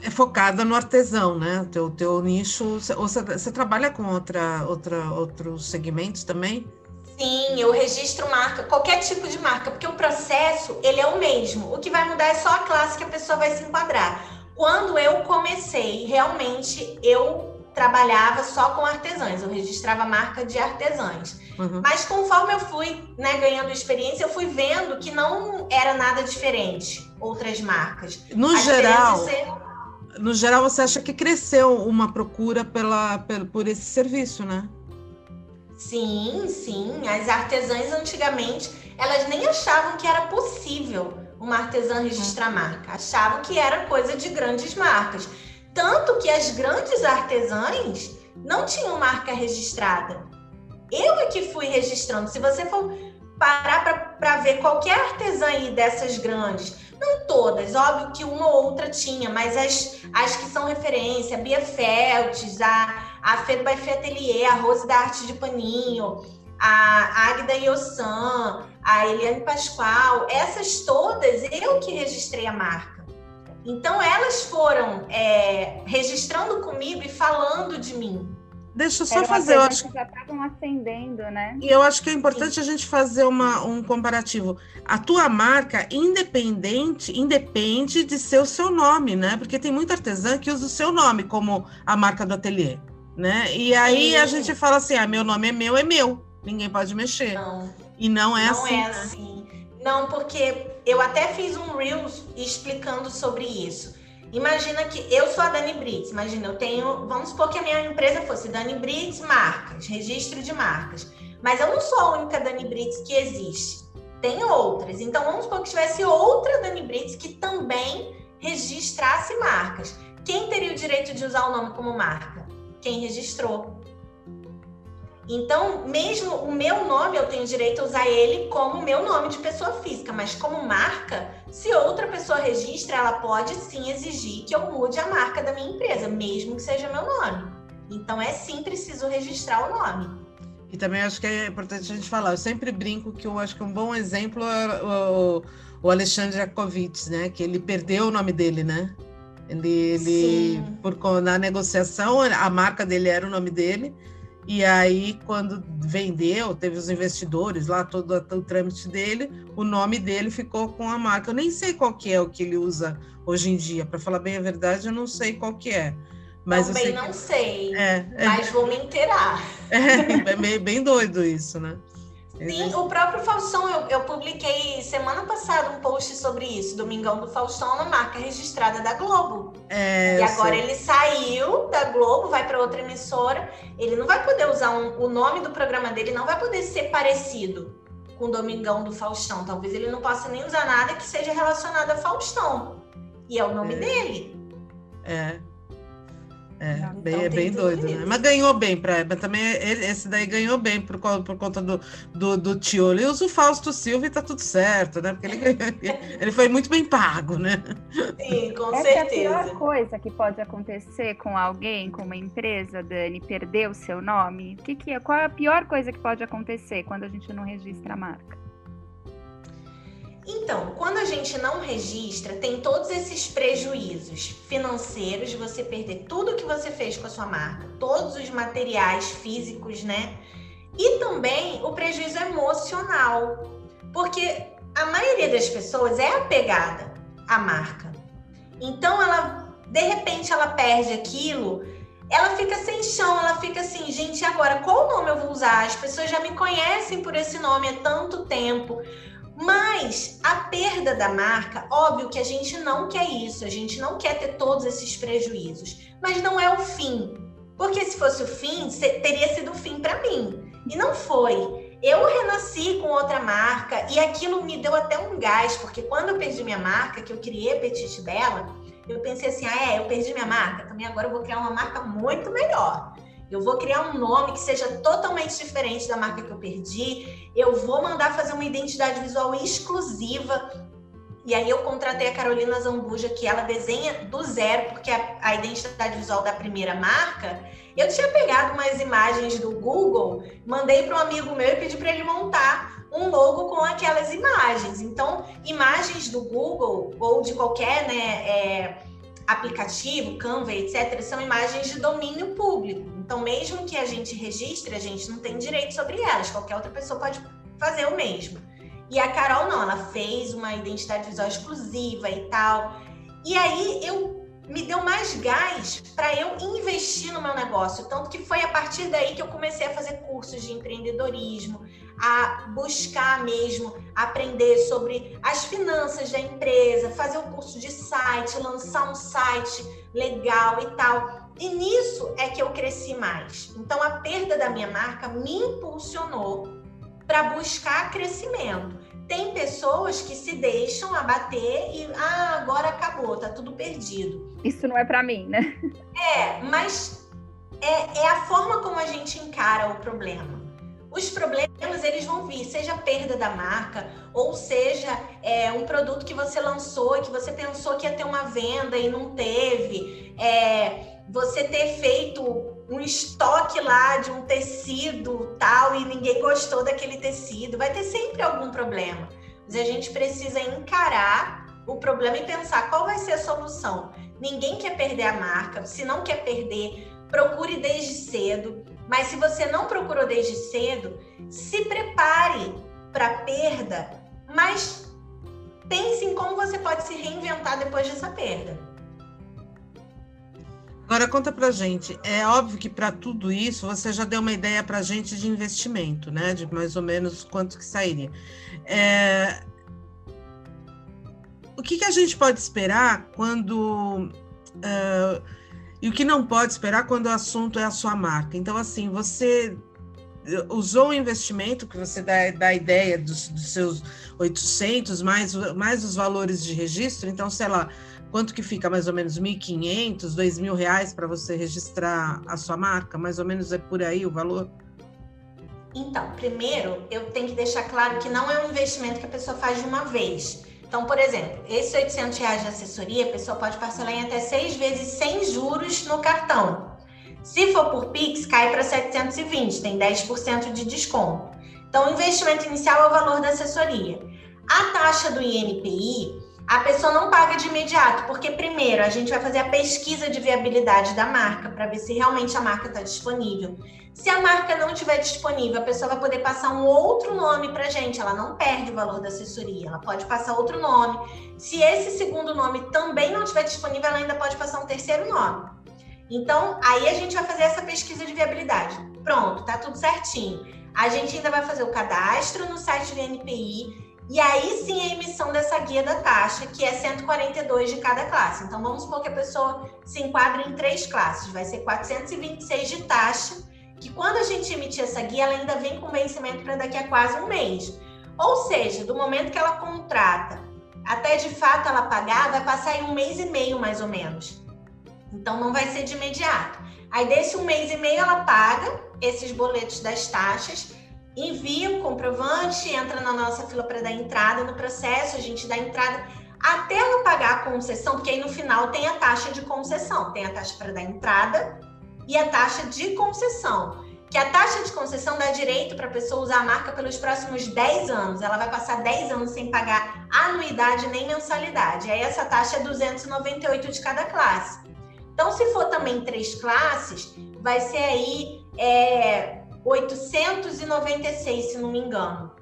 Speaker 2: é focada no artesão, né? O teu, teu nicho. Você, você trabalha com outra, outra, outros segmentos também?
Speaker 3: Sim, eu registro marca, qualquer tipo de marca, porque o processo ele é o mesmo. O que vai mudar é só a classe que a pessoa vai se enquadrar. Quando eu comecei, realmente eu trabalhava só com artesãs, eu registrava marca de artesãs. Uhum. Mas conforme eu fui né, ganhando experiência, eu fui vendo que não era nada diferente outras marcas.
Speaker 2: No a geral, ser... no geral, você acha que cresceu uma procura pela, por esse serviço, né?
Speaker 3: Sim, sim. As artesãs antigamente, elas nem achavam que era possível uma artesã registrar uhum. marca. Achavam que era coisa de grandes marcas. Tanto que as grandes artesãs não tinham marca registrada. Eu é que fui registrando. Se você for parar para ver qualquer artesã aí dessas grandes, não todas, óbvio que uma ou outra tinha, mas as, as que são referência, a Bia Feltes, a, a Fed by Fê Atelier, a Rose da Arte de Paninho, a Agda Yossan, a Eliane Pascoal, essas todas eu que registrei a marca. Então elas foram é, registrando comigo e falando de mim.
Speaker 2: Deixa eu só fazer, eu acho
Speaker 1: que já estavam acendendo, né?
Speaker 2: E eu acho que é importante Sim. a gente fazer uma, um comparativo. A tua marca independente, independe de ser o seu nome, né? Porque tem muita artesã que usa o seu nome como a marca do ateliê, né? E aí a gente fala assim: "Ah, meu nome é meu, é meu. Ninguém pode mexer".
Speaker 3: Não.
Speaker 2: E não é
Speaker 3: não
Speaker 2: assim.
Speaker 3: Não é né? assim. Não, porque eu até fiz um reels explicando sobre isso. Imagina que eu sou a Dani Brits, imagina, eu tenho, vamos supor que a minha empresa fosse Dani Brits Marcas, registro de marcas. Mas eu não sou a única Dani Brits que existe. Tem outras. Então vamos supor que tivesse outra Dani Brits que também registrasse marcas. Quem teria o direito de usar o nome como marca? Quem registrou. Então, mesmo o meu nome, eu tenho direito a usar ele como meu nome de pessoa física, mas como marca, se outra pessoa registra, ela pode sim exigir que eu mude a marca da minha empresa, mesmo que seja meu nome. Então, é sim preciso registrar o nome.
Speaker 2: E também acho que é importante a gente falar. Eu sempre brinco que eu acho que um bom exemplo é o, o Alexandre Jacovitz, né? Que ele perdeu o nome dele, né? Ele, ele por na negociação, a marca dele era o nome dele e aí, quando vendeu, teve os investidores lá, todo o trâmite dele, o nome dele ficou com a marca. Eu nem sei qual que é o que ele usa hoje em dia. Para falar bem a verdade, eu não sei qual que é.
Speaker 3: Mas Também sei não sei, é, mas é. vou me inteirar.
Speaker 2: É, é bem, bem doido isso, né?
Speaker 3: Sim, o próprio Faustão, eu, eu, publiquei semana passada um post sobre isso, Domingão do Faustão, uma marca registrada da Globo. É, e agora sei. ele saiu da Globo, vai para outra emissora, ele não vai poder usar um, o nome do programa dele, não vai poder ser parecido com o Domingão do Faustão. Talvez ele não possa nem usar nada que seja relacionado a Faustão. E é o nome é. dele.
Speaker 2: É, é, então, bem, é bem doido, né? Mas ganhou bem para mas também esse daí ganhou bem por, por conta do, do, do tio. Ele usa o Fausto Silva e tá tudo certo, né? Porque ele, ele foi muito bem pago, né?
Speaker 3: Sim, com
Speaker 1: Essa
Speaker 3: certeza.
Speaker 1: É a pior coisa que pode acontecer com alguém, com uma empresa, Dani, perder o seu nome. O que, que é? Qual é a pior coisa que pode acontecer quando a gente não registra a marca?
Speaker 3: Então, quando a gente não registra, tem todos esses prejuízos financeiros de você perder tudo que você fez com a sua marca, todos os materiais físicos, né? E também o prejuízo emocional, porque a maioria das pessoas é apegada à marca. Então, ela de repente ela perde aquilo, ela fica sem chão, ela fica assim, gente, agora qual nome eu vou usar? As pessoas já me conhecem por esse nome há tanto tempo mas a perda da marca, óbvio que a gente não quer isso, a gente não quer ter todos esses prejuízos, mas não é o fim. Porque se fosse o fim, teria sido o fim para mim. E não foi. Eu renasci com outra marca e aquilo me deu até um gás, porque quando eu perdi minha marca, que eu criei a Petite Bela, eu pensei assim: ah, é, eu perdi minha marca, também agora eu vou criar uma marca muito melhor. Eu vou criar um nome que seja totalmente diferente da marca que eu perdi. Eu vou mandar fazer uma identidade visual exclusiva. E aí eu contratei a Carolina Zambuja, que ela desenha do zero, porque a, a identidade visual da primeira marca, eu tinha pegado umas imagens do Google, mandei para um amigo meu e pedi para ele montar um logo com aquelas imagens. Então, imagens do Google ou de qualquer, né, é, aplicativo, Canva, etc., são imagens de domínio público. Então, mesmo que a gente registre, a gente não tem direito sobre elas. Qualquer outra pessoa pode fazer o mesmo. E a Carol não, ela fez uma identidade visual exclusiva e tal. E aí eu me deu mais gás para eu investir no meu negócio. Tanto que foi a partir daí que eu comecei a fazer cursos de empreendedorismo, a buscar mesmo aprender sobre as finanças da empresa, fazer o um curso de site, lançar um site legal e tal. E nisso é que eu cresci mais. Então, a perda da minha marca me impulsionou para buscar crescimento. Tem pessoas que se deixam abater e ah, agora acabou, tá tudo perdido.
Speaker 1: Isso não é para mim, né?
Speaker 3: É, mas é, é a forma como a gente encara o problema os problemas eles vão vir, seja perda da marca, ou seja é, um produto que você lançou que você pensou que ia ter uma venda e não teve, é, você ter feito um estoque lá de um tecido tal e ninguém gostou daquele tecido, vai ter sempre algum problema. Mas a gente precisa encarar o problema e pensar qual vai ser a solução. Ninguém quer perder a marca, se não quer perder, procure desde cedo. Mas se você não procurou desde cedo, se prepare para a perda, mas pense em como você pode se reinventar depois dessa perda.
Speaker 2: Agora conta pra gente, é óbvio que para tudo isso você já deu uma ideia pra gente de investimento, né? De mais ou menos quanto que sairia. É... O que, que a gente pode esperar quando uh, e o que não pode esperar quando o assunto é a sua marca. Então, assim, você usou o investimento que você dá, dá ideia dos, dos, seus 800 mais, mais os valores de registro, então, sei lá, quanto que fica mais ou menos 1.500, 2.000 reais para você registrar a sua marca? Mais ou menos é por aí o valor?
Speaker 3: Então, primeiro, eu tenho que deixar claro que não é um investimento que a pessoa faz de uma vez. Então, por exemplo, esses 800 reais de assessoria, a pessoa pode parcelar em até seis vezes sem juros no cartão. Se for por Pix, cai para 720, tem 10% de desconto. Então, o investimento inicial é o valor da assessoria. A taxa do INPI, a pessoa não paga de imediato, porque primeiro a gente vai fazer a pesquisa de viabilidade da marca para ver se realmente a marca está disponível. Se a marca não estiver disponível, a pessoa vai poder passar um outro nome para gente. Ela não perde o valor da assessoria, ela pode passar outro nome. Se esse segundo nome também não estiver disponível, ela ainda pode passar um terceiro nome. Então, aí a gente vai fazer essa pesquisa de viabilidade. Pronto, tá tudo certinho. A gente ainda vai fazer o cadastro no site do NPI e aí sim a emissão dessa guia da taxa, que é 142 de cada classe. Então, vamos supor que a pessoa se enquadra em três classes, vai ser 426 de taxa que quando a gente emitir essa guia, ela ainda vem com vencimento para daqui a quase um mês. Ou seja, do momento que ela contrata até de fato ela pagar, vai passar em um mês e meio mais ou menos. Então não vai ser de imediato. Aí desse um mês e meio ela paga esses boletos das taxas, envia o comprovante, entra na nossa fila para dar entrada no processo, a gente dá entrada até ela pagar a concessão, porque aí no final tem a taxa de concessão, tem a taxa para dar entrada e a taxa de concessão. Que a taxa de concessão dá direito para a pessoa usar a marca pelos próximos 10 anos. Ela vai passar 10 anos sem pagar anuidade nem mensalidade. Aí essa taxa é 298 de cada classe. Então, se for também três classes, vai ser aí é, 896, se não me engano.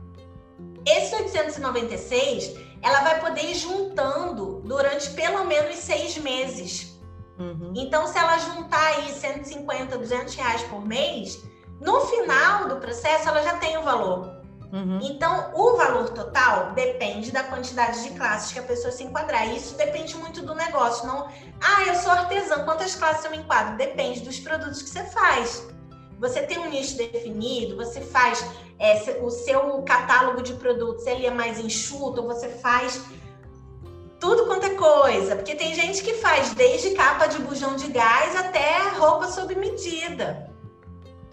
Speaker 3: Esse 896, ela vai poder ir juntando durante pelo menos seis meses. Uhum. Então, se ela juntar aí 150, 200 reais por mês, no final do processo ela já tem o valor. Uhum. Então, o valor total depende da quantidade de classes que a pessoa se enquadrar. Isso depende muito do negócio. Não, ah, eu sou artesã, quantas classes eu me enquadro? Depende dos produtos que você faz. Você tem um nicho definido, você faz é, o seu catálogo de produtos, ele é mais enxuto, você faz tudo quanto é coisa, porque tem gente que faz desde capa de bujão de gás até roupa sob medida.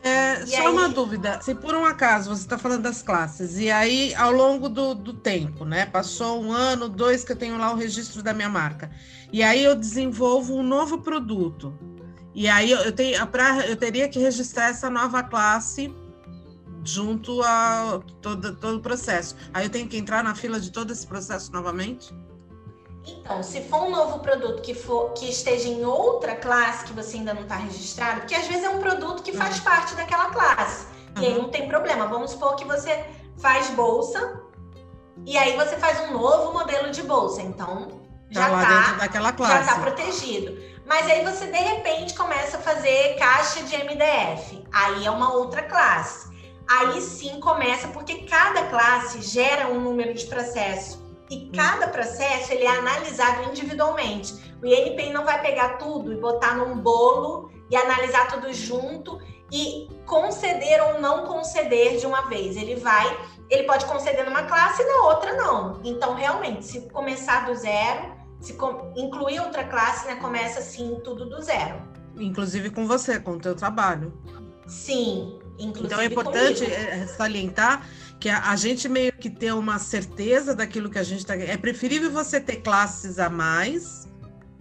Speaker 2: É, só aí... uma dúvida, se por um acaso você está falando das classes, e aí ao longo do, do tempo, né? Passou um ano, dois que eu tenho lá o registro da minha marca, e aí eu desenvolvo um novo produto. E aí eu, tenho, pra, eu teria que registrar essa nova classe junto a todo, todo o processo. Aí eu tenho que entrar na fila de todo esse processo novamente?
Speaker 3: Então, se for um novo produto que, for, que esteja em outra classe que você ainda não está registrado, porque às vezes é um produto que faz uhum. parte daquela classe. Uhum. E aí uhum. não tem problema. Vamos supor que você faz bolsa e aí você faz um novo modelo de bolsa. Então, tá já está
Speaker 2: daquela classe.
Speaker 3: Já está protegido. Mas aí você de repente começa a fazer caixa de MDF. Aí é uma outra classe. Aí sim começa, porque cada classe gera um número de processo e cada processo ele é analisado individualmente. O INPI não vai pegar tudo e botar num bolo e analisar tudo junto e conceder ou não conceder de uma vez. Ele vai, ele pode conceder numa classe e na outra não. Então, realmente, se começar do zero, se incluir outra classe, né, começa assim tudo do zero.
Speaker 2: Inclusive com você, com o teu trabalho.
Speaker 3: Sim, inclusive
Speaker 2: Então é importante comigo. É, salientar que a, a, gente meio que ter uma certeza daquilo que a gente está. É preferível você ter classes a mais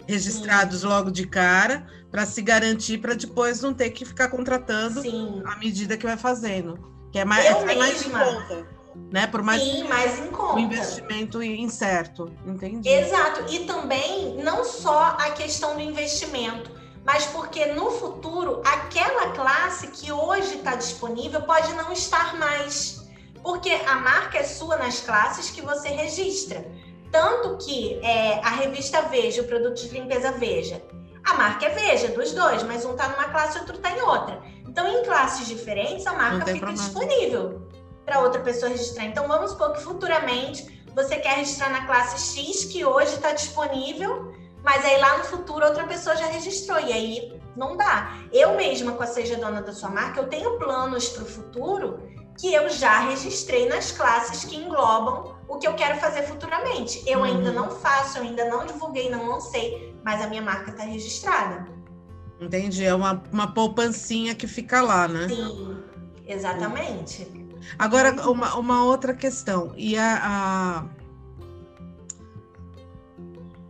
Speaker 2: registrados Sim. logo de cara para se garantir para depois não ter que ficar contratando Sim. à medida que vai fazendo. Que é mais, é mais em conta. Né? Por mais
Speaker 3: Sim, mais em conta.
Speaker 2: Um investimento incerto, entendi.
Speaker 3: Exato. E também não só a questão do investimento, mas porque no futuro aquela classe que hoje está disponível pode não estar mais. Porque a marca é sua nas classes que você registra. Tanto que é, a revista Veja, o produto de limpeza Veja, a marca é Veja, dos dois, mas um está numa classe e outro está em outra. Então, em classes diferentes, a marca fica problema. disponível para outra pessoa registrar. Então, vamos supor que futuramente você quer registrar na classe X, que hoje está disponível, mas aí lá no futuro outra pessoa já registrou. E aí não dá. Eu mesma, com a Seja Dona da Sua Marca, eu tenho planos para o futuro que eu já registrei nas classes que englobam o que eu quero fazer futuramente. Eu uhum. ainda não faço, eu ainda não divulguei, não lancei, mas a minha marca está registrada.
Speaker 2: Entendi, é uma, uma poupancinha que fica lá, né?
Speaker 3: Sim, exatamente.
Speaker 2: Agora, uma, uma outra questão. E a, a...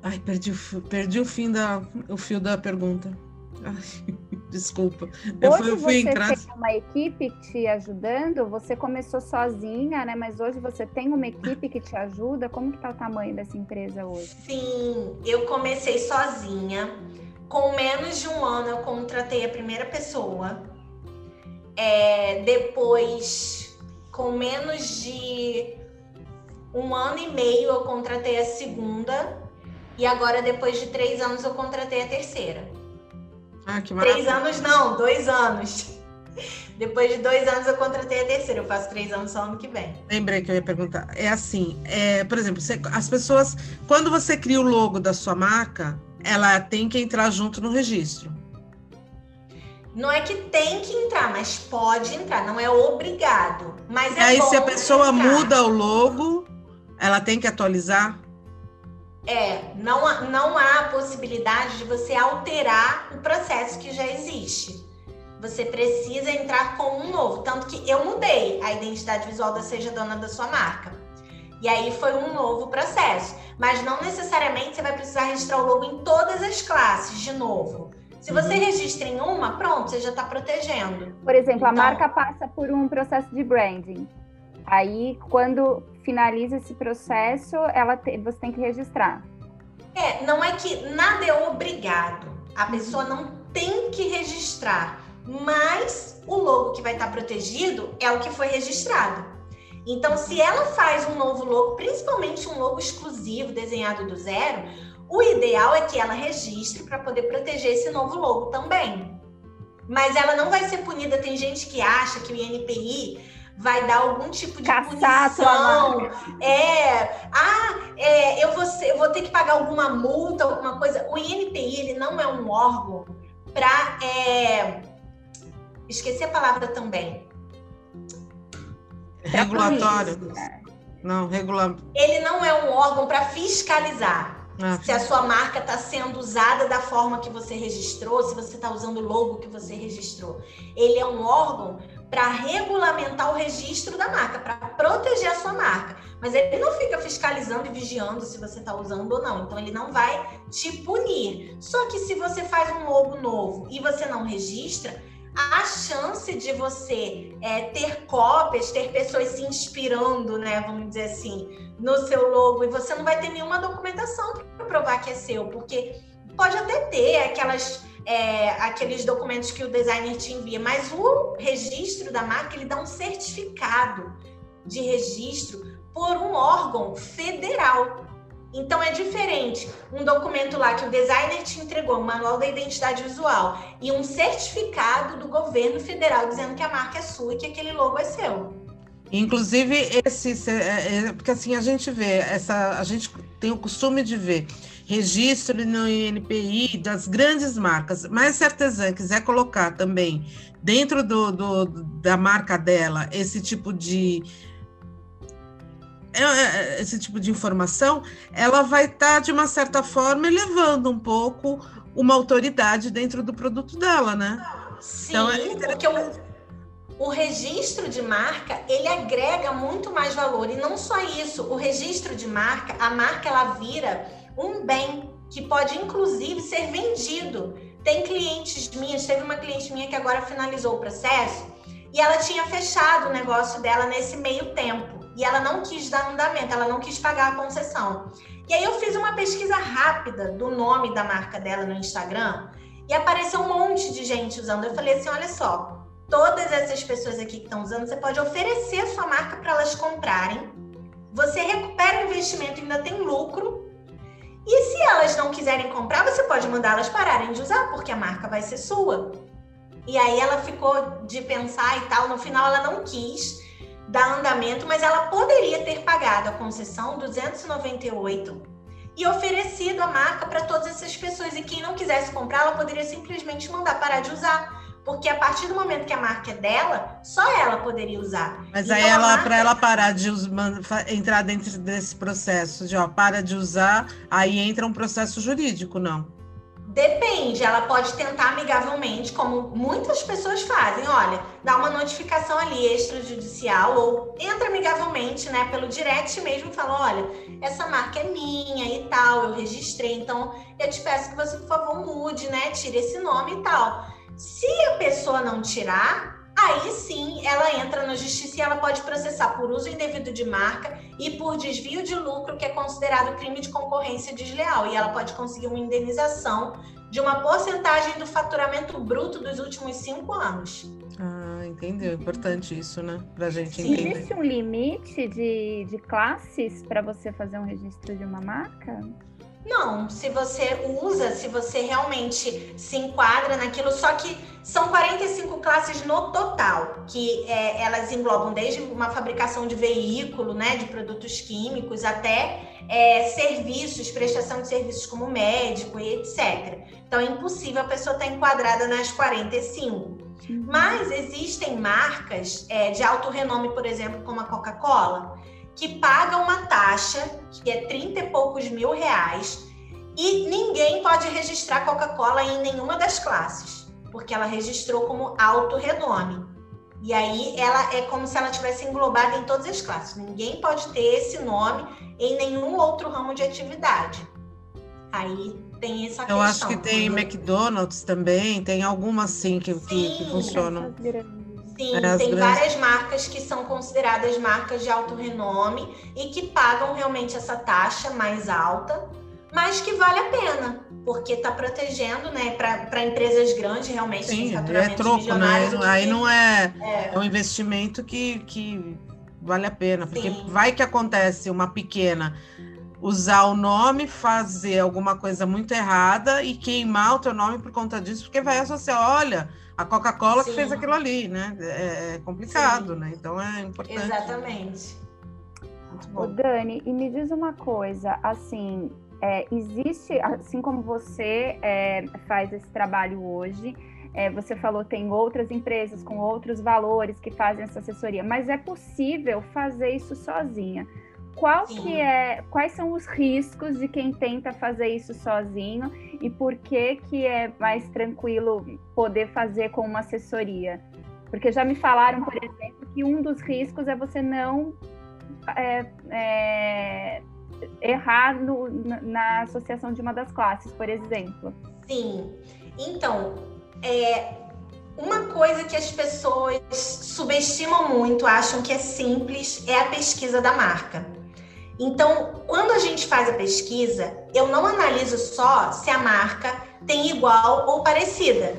Speaker 2: Ai, perdi, perdi o fim da, o fio da pergunta. Ai, desculpa.
Speaker 4: Eu hoje fui, fui você tem uma equipe te ajudando? Você começou sozinha, né? Mas hoje você tem uma equipe que te ajuda? Como que tá o tamanho dessa empresa hoje?
Speaker 3: Sim, eu comecei sozinha. Com menos de um ano eu contratei a primeira pessoa. É, depois, com menos de um ano e meio eu contratei a segunda. E agora, depois de três anos, eu contratei a terceira.
Speaker 2: Ah, que
Speaker 3: maravilha. Três anos não, dois anos. Depois de dois anos eu contratei a terceira, eu faço três anos só ano que vem.
Speaker 2: Lembrei que eu ia perguntar. É assim, é, por exemplo, você, as pessoas, quando você cria o logo da sua marca, ela tem que entrar junto no registro.
Speaker 3: Não é que tem que entrar, mas pode entrar, não é obrigado. Mas é
Speaker 2: aí, se a pessoa entrar. muda o logo, ela tem que atualizar?
Speaker 3: É, não, há, não há possibilidade de você alterar o processo que já existe. Você precisa entrar com um novo. Tanto que eu mudei a identidade visual da Seja Dona da sua marca. E aí foi um novo processo. Mas não necessariamente você vai precisar registrar o logo em todas as classes de novo. Se você uhum. registra em uma, pronto, você já está protegendo.
Speaker 4: Por exemplo, então... a marca passa por um processo de branding. Aí, quando finaliza esse processo, ela te, você tem que registrar.
Speaker 3: É, não é que nada é obrigado. A pessoa não tem que registrar, mas o logo que vai estar protegido é o que foi registrado. Então, se ela faz um novo logo, principalmente um logo exclusivo desenhado do zero, o ideal é que ela registre para poder proteger esse novo logo também. Mas ela não vai ser punida. Tem gente que acha que o INPI vai dar algum tipo de Caçar punição. É, ah, é, eu, vou ser, eu vou ter que pagar alguma multa, alguma coisa. O INPI ele não é um órgão para é, esqueci a palavra também.
Speaker 2: Regulatório. Não, regular.
Speaker 3: Ele não é um órgão para fiscalizar. Ah, se a sua marca está sendo usada da forma que você registrou, se você está usando o logo que você registrou. Ele é um órgão para regulamentar o registro da marca, para proteger a sua marca. Mas ele não fica fiscalizando e vigiando se você está usando ou não. Então ele não vai te punir. Só que se você faz um logo novo e você não registra, a chance de você é, ter cópias, ter pessoas se inspirando, né, vamos dizer assim, no seu logo, e você não vai ter nenhuma documentação para provar que é seu, porque pode até ter aquelas é, aqueles documentos que o designer te envia, mas o registro da marca ele dá um certificado de registro por um órgão federal. Então é diferente um documento lá que o designer te entregou, manual da identidade visual e um certificado do governo federal dizendo que a marca é sua e que aquele logo é seu.
Speaker 2: Inclusive esse, é, é, porque assim a gente vê essa, a gente tem o costume de ver registro no INPI das grandes marcas, mas se a artesã quiser colocar também dentro do, do da marca dela esse tipo de é, é, esse tipo de informação, ela vai estar, tá, de uma certa forma, elevando um pouco uma autoridade dentro do produto dela, né?
Speaker 3: Sim, então, é porque o, o registro de marca, ele agrega muito mais valor. E não só isso, o registro de marca, a marca ela vira um bem que pode, inclusive, ser vendido. Tem clientes minhas, teve uma cliente minha que agora finalizou o processo e ela tinha fechado o negócio dela nesse meio tempo e ela não quis dar andamento, ela não quis pagar a concessão. E aí eu fiz uma pesquisa rápida do nome da marca dela no Instagram e apareceu um monte de gente usando. Eu falei assim: olha só, todas essas pessoas aqui que estão usando, você pode oferecer a sua marca para elas comprarem. Você recupera o investimento, ainda tem lucro. E se elas não quiserem comprar, você pode mandá-las pararem de usar, porque a marca vai ser sua. E aí ela ficou de pensar e tal. No final, ela não quis dar andamento, mas ela poderia ter pagado a concessão 298 e oferecido a marca para todas essas pessoas. E quem não quisesse comprar, ela poderia simplesmente mandar parar de usar. Porque a partir do momento que a marca é dela, só ela poderia usar.
Speaker 2: Mas então, aí ela, marca... para ela parar de usar, entrar dentro desse processo de ó, para de usar, aí entra um processo jurídico, não?
Speaker 3: Depende, ela pode tentar amigavelmente, como muitas pessoas fazem. Olha, dá uma notificação ali extrajudicial ou entra amigavelmente, né, pelo direct mesmo, fala: olha, essa marca é minha e tal, eu registrei, então eu te peço que você, por favor, mude, né, tire esse nome e tal. Se a pessoa não tirar, aí sim ela entra na justiça e ela pode processar por uso indevido de marca e por desvio de lucro, que é considerado crime de concorrência desleal. E ela pode conseguir uma indenização de uma porcentagem do faturamento bruto dos últimos cinco anos.
Speaker 2: Ah, entendeu? Importante isso, né? Para a gente entender.
Speaker 4: Existe um limite de, de classes para você fazer um registro de uma marca?
Speaker 3: Não, se você usa, se você realmente se enquadra naquilo, só que são 45 classes no total, que é, elas englobam desde uma fabricação de veículo, né, de produtos químicos, até é, serviços, prestação de serviços como médico e etc. Então é impossível a pessoa estar enquadrada nas 45. Mas existem marcas é, de alto renome, por exemplo, como a Coca-Cola, que paga uma taxa que é 30 e poucos mil reais e ninguém pode registrar Coca-Cola em nenhuma das classes, porque ela registrou como alto renome. E aí ela é como se ela tivesse englobada em todas as classes. Ninguém pode ter esse nome em nenhum outro ramo de atividade. Aí tem essa
Speaker 2: Eu questão. Eu acho que tem McDonald's também, tem algumas sim que, que, que funcionam.
Speaker 3: Sim, é, tem grandes... várias marcas que são consideradas marcas de alto renome e que pagam realmente essa taxa mais alta, mas que vale a pena, porque está protegendo, né, para empresas grandes realmente.
Speaker 2: Sim, é troco, né? Aí não é, é, é um investimento que, que vale a pena, porque Sim. vai que acontece uma pequena usar o nome, fazer alguma coisa muito errada e queimar o teu nome por conta disso, porque vai associar, olha, a Coca-Cola que fez aquilo ali, né? É, é complicado, Sim. né? Então é importante.
Speaker 3: Exatamente.
Speaker 4: Muito bom. Ô, Dani, e me diz uma coisa, assim, é, existe, assim como você é, faz esse trabalho hoje, é, você falou tem outras empresas com outros valores que fazem essa assessoria, mas é possível fazer isso sozinha. Qual que é, quais são os riscos de quem tenta fazer isso sozinho e por que que é mais tranquilo poder fazer com uma assessoria? Porque já me falaram, por exemplo, que um dos riscos é você não é, é, errar no, na associação de uma das classes, por exemplo.
Speaker 3: Sim. Então, é, uma coisa que as pessoas subestimam muito, acham que é simples, é a pesquisa da marca. Então, quando a gente faz a pesquisa, eu não analiso só se a marca tem igual ou parecida.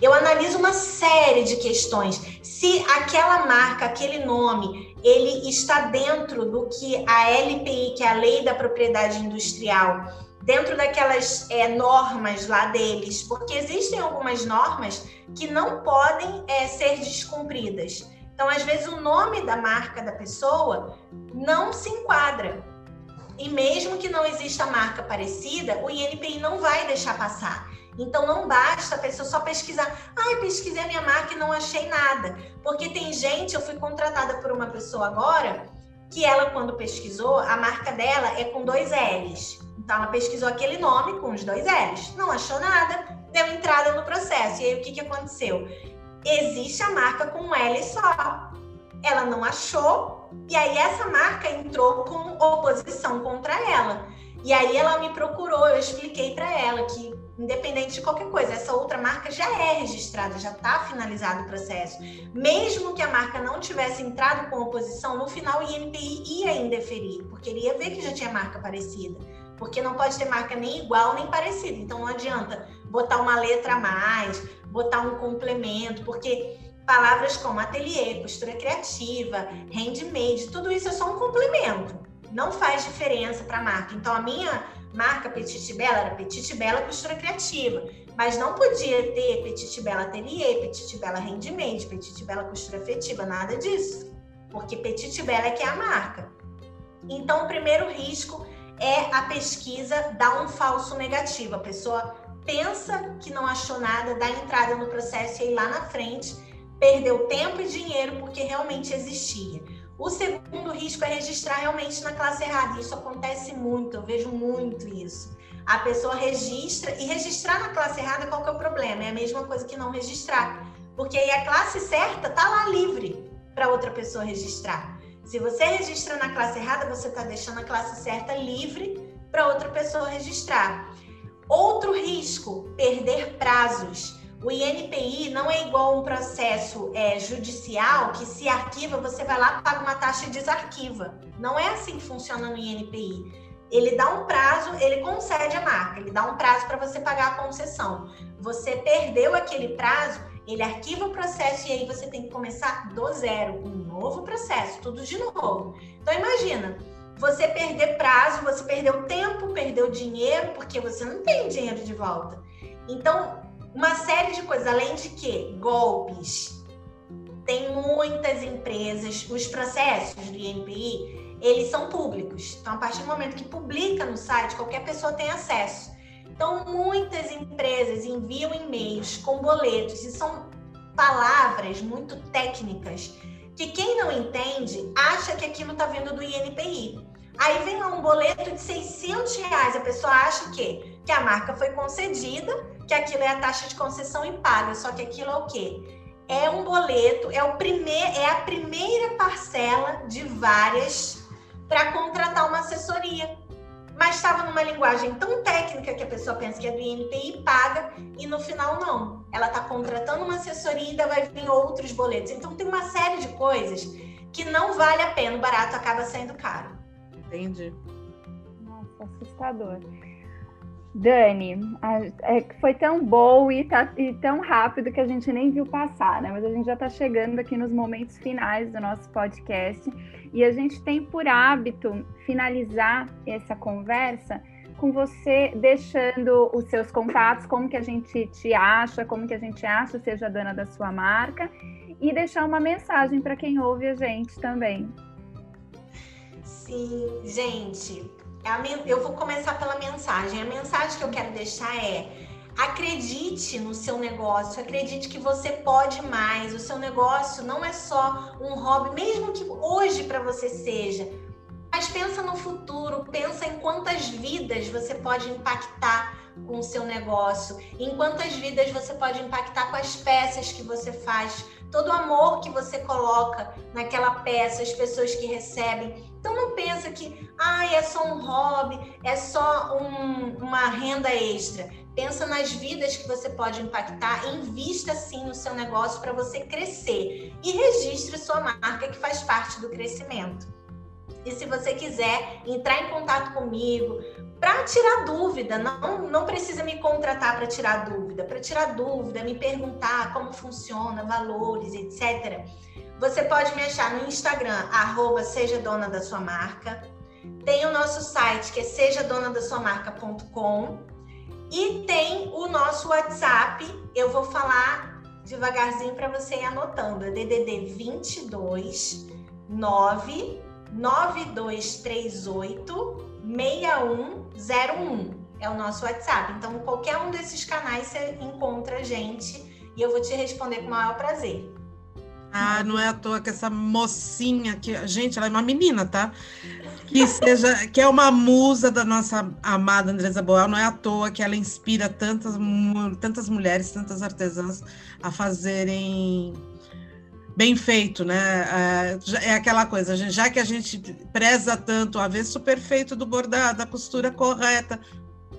Speaker 3: Eu analiso uma série de questões. Se aquela marca, aquele nome, ele está dentro do que a LPI, que é a Lei da Propriedade Industrial, dentro daquelas é, normas lá deles, porque existem algumas normas que não podem é, ser descumpridas. Então, às vezes, o nome da marca da pessoa não se enquadra. E mesmo que não exista marca parecida, o INPI não vai deixar passar. Então não basta a pessoa só pesquisar. Ai, ah, pesquisei a minha marca e não achei nada. Porque tem gente, eu fui contratada por uma pessoa agora, que ela, quando pesquisou, a marca dela é com dois L's. Então ela pesquisou aquele nome com os dois L's. Não achou nada, deu entrada no processo. E aí o que, que aconteceu? Existe a marca com um L só. Ela não achou, e aí essa marca entrou com oposição contra ela. E aí ela me procurou, eu expliquei para ela que independente de qualquer coisa, essa outra marca já é registrada, já está finalizado o processo. Mesmo que a marca não tivesse entrado com oposição, no final o INPI ia indeferir, porque ele ia ver que já tinha marca parecida. Porque não pode ter marca nem igual nem parecida. Então não adianta botar uma letra a mais, botar um complemento, porque palavras como ateliê, costura criativa, handmade, tudo isso é só um complemento. Não faz diferença para a marca. Então a minha marca Petit Bela era Petit Bela Costura Criativa, mas não podia ter Petit Bela Ateliê, Petit Bela Handmade, Petit Bela Costura Afetiva, nada disso, porque Petit Bela é que é a marca. Então, o primeiro risco é a pesquisa dar um falso negativo. A pessoa pensa que não achou nada, dá entrada no processo e aí lá na frente perdeu tempo e dinheiro porque realmente existia. O segundo risco é registrar realmente na classe errada. Isso acontece muito, eu vejo muito isso. A pessoa registra e registrar na classe errada, qual que é o problema? É a mesma coisa que não registrar. Porque aí a classe certa tá lá livre para outra pessoa registrar. Se você registra na classe errada, você está deixando a classe certa livre para outra pessoa registrar. Outro risco, perder prazos. O INPI não é igual um processo é, judicial que se arquiva, você vai lá, paga uma taxa e desarquiva. Não é assim que funciona no INPI. Ele dá um prazo, ele concede a marca, ele dá um prazo para você pagar a concessão. Você perdeu aquele prazo, ele arquiva o processo e aí você tem que começar do zero, um novo processo, tudo de novo. Então imagina, você perder prazo, você perdeu tempo, perdeu dinheiro, porque você não tem dinheiro de volta. Então, uma série de coisas, além de que golpes. Tem muitas empresas, os processos do INPI, eles são públicos. Então, a partir do momento que publica no site, qualquer pessoa tem acesso. Então, muitas empresas enviam e-mails com boletos e são palavras muito técnicas que quem não entende acha que aquilo está vindo do INPI. Aí vem lá um boleto de 600 reais, a pessoa acha que, que a marca foi concedida que aquilo é a taxa de concessão e paga, só que aquilo é o quê? É um boleto, é, o primeir, é a primeira parcela de várias para contratar uma assessoria. Mas estava numa linguagem tão técnica que a pessoa pensa que é do INPI e paga, e no final não. Ela está contratando uma assessoria e ainda vai vir outros boletos. Então tem uma série de coisas que não vale a pena, o barato acaba saindo caro.
Speaker 2: Entendi.
Speaker 4: Nossa, assustador. Dani, é, foi tão bom e, tá, e, tão rápido que a gente nem viu passar, né? Mas a gente já está chegando aqui nos momentos finais do nosso podcast e a gente tem por hábito finalizar essa conversa com você deixando os seus contatos, como que a gente te acha, como que a gente acha seja dona da sua marca e deixar uma mensagem para quem ouve a gente também.
Speaker 3: Sim, gente, eu vou começar pela mensagem. A mensagem que eu quero deixar é: acredite no seu negócio, acredite que você pode mais. O seu negócio não é só um hobby, mesmo que hoje para você seja. Mas pensa no futuro, pensa em quantas vidas você pode impactar com o seu negócio, em quantas vidas você pode impactar com as peças que você faz, todo o amor que você coloca naquela peça, as pessoas que recebem. Então não pensa que ah, é só um hobby, é só um, uma renda extra. Pensa nas vidas que você pode impactar, invista sim no seu negócio para você crescer e registre sua marca que faz parte do crescimento. E se você quiser entrar em contato comigo para tirar dúvida, não, não precisa me contratar para tirar dúvida, para tirar dúvida, me perguntar como funciona, valores, etc. Você pode me achar no Instagram, arroba seja dona da sua marca. Tem o nosso site que é sejadonadasuamarca.com e tem o nosso WhatsApp. Eu vou falar devagarzinho para você ir anotando. É DDD 22 9 9238 6101. É o nosso WhatsApp. Então, qualquer um desses canais você encontra a gente e eu vou te responder com o maior prazer.
Speaker 2: Ah, não é à toa que essa mocinha que, gente, ela é uma menina, tá? Que seja, que é uma musa da nossa amada Andresa Boal, não é à toa que ela inspira tantas, tantas mulheres, tantas artesãs a fazerem bem feito, né? É, é aquela coisa, já que a gente preza tanto o avesso perfeito do bordado, a costura correta,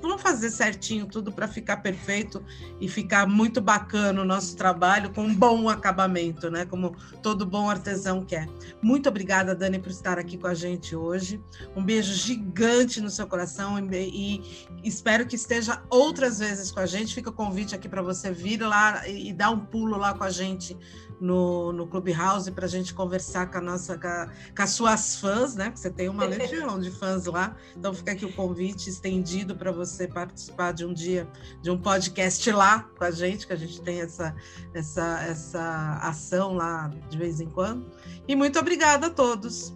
Speaker 2: vamos fazer certinho tudo para ficar perfeito e ficar muito bacana o nosso trabalho com um bom acabamento, né? Como todo bom artesão quer. Muito obrigada, Dani, por estar aqui com a gente hoje. Um beijo gigante no seu coração e, e espero que esteja outras vezes com a gente. Fica o convite aqui para você vir lá e, e dar um pulo lá com a gente no, no Clubhouse para a gente conversar com a nossa, com, a, com, as suas fãs, né? Você tem uma legião de fãs lá, então fica aqui o convite estendido para você participar de um dia de um podcast lá com a gente, que a gente tem essa, essa, essa ação lá de vez em quando. E muito obrigada a todos.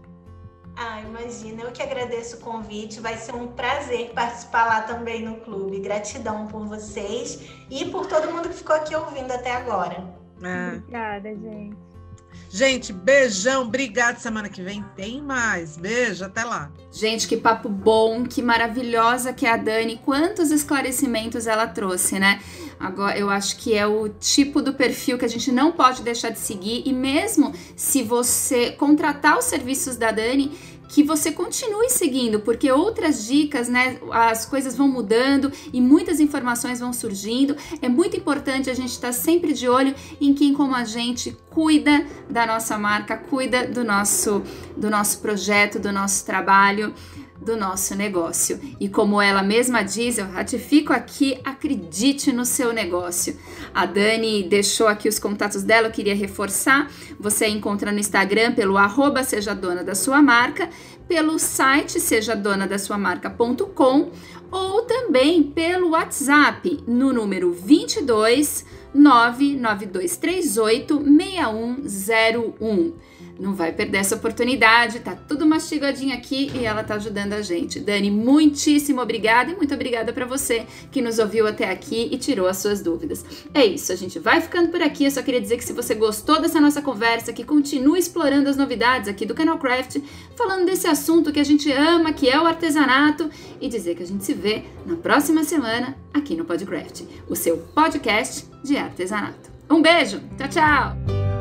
Speaker 3: Ah, imagina, eu que agradeço o convite, vai ser um prazer participar lá também no clube. Gratidão por vocês e por todo mundo que ficou aqui ouvindo até agora.
Speaker 4: É. Obrigada, gente.
Speaker 2: Gente, beijão, obrigado. Semana que vem tem mais. Beijo, até lá.
Speaker 1: Gente, que papo bom, que maravilhosa que é a Dani. Quantos esclarecimentos ela trouxe, né? Agora, eu acho que é o tipo do perfil que a gente não pode deixar de seguir. E mesmo se você contratar os serviços da Dani, que você continue seguindo, porque outras dicas, né, as coisas vão mudando e muitas informações vão surgindo. É muito importante a gente estar sempre de olho em quem como a gente cuida da nossa marca, cuida do nosso do nosso projeto, do nosso trabalho do nosso negócio. E como ela mesma diz, eu ratifico aqui, acredite no seu negócio. A Dani deixou aqui os contatos dela, eu queria reforçar. Você encontra no Instagram pelo arroba seja dona da sua marca, pelo site seja dona da sua marca.com ou também pelo WhatsApp no número 22 99238 6101. Não vai perder essa oportunidade, tá tudo mastigadinho aqui e ela tá ajudando a gente. Dani, muitíssimo obrigada e muito obrigada para você que nos ouviu até aqui e tirou as suas dúvidas. É isso, a gente vai ficando por aqui. Eu só queria dizer que se você gostou dessa nossa conversa, que continue explorando as novidades aqui do Canal Craft, falando desse assunto que a gente ama, que é o artesanato, e dizer que a gente se vê na próxima semana aqui no Podcraft, o seu podcast de artesanato. Um beijo, tchau, tchau!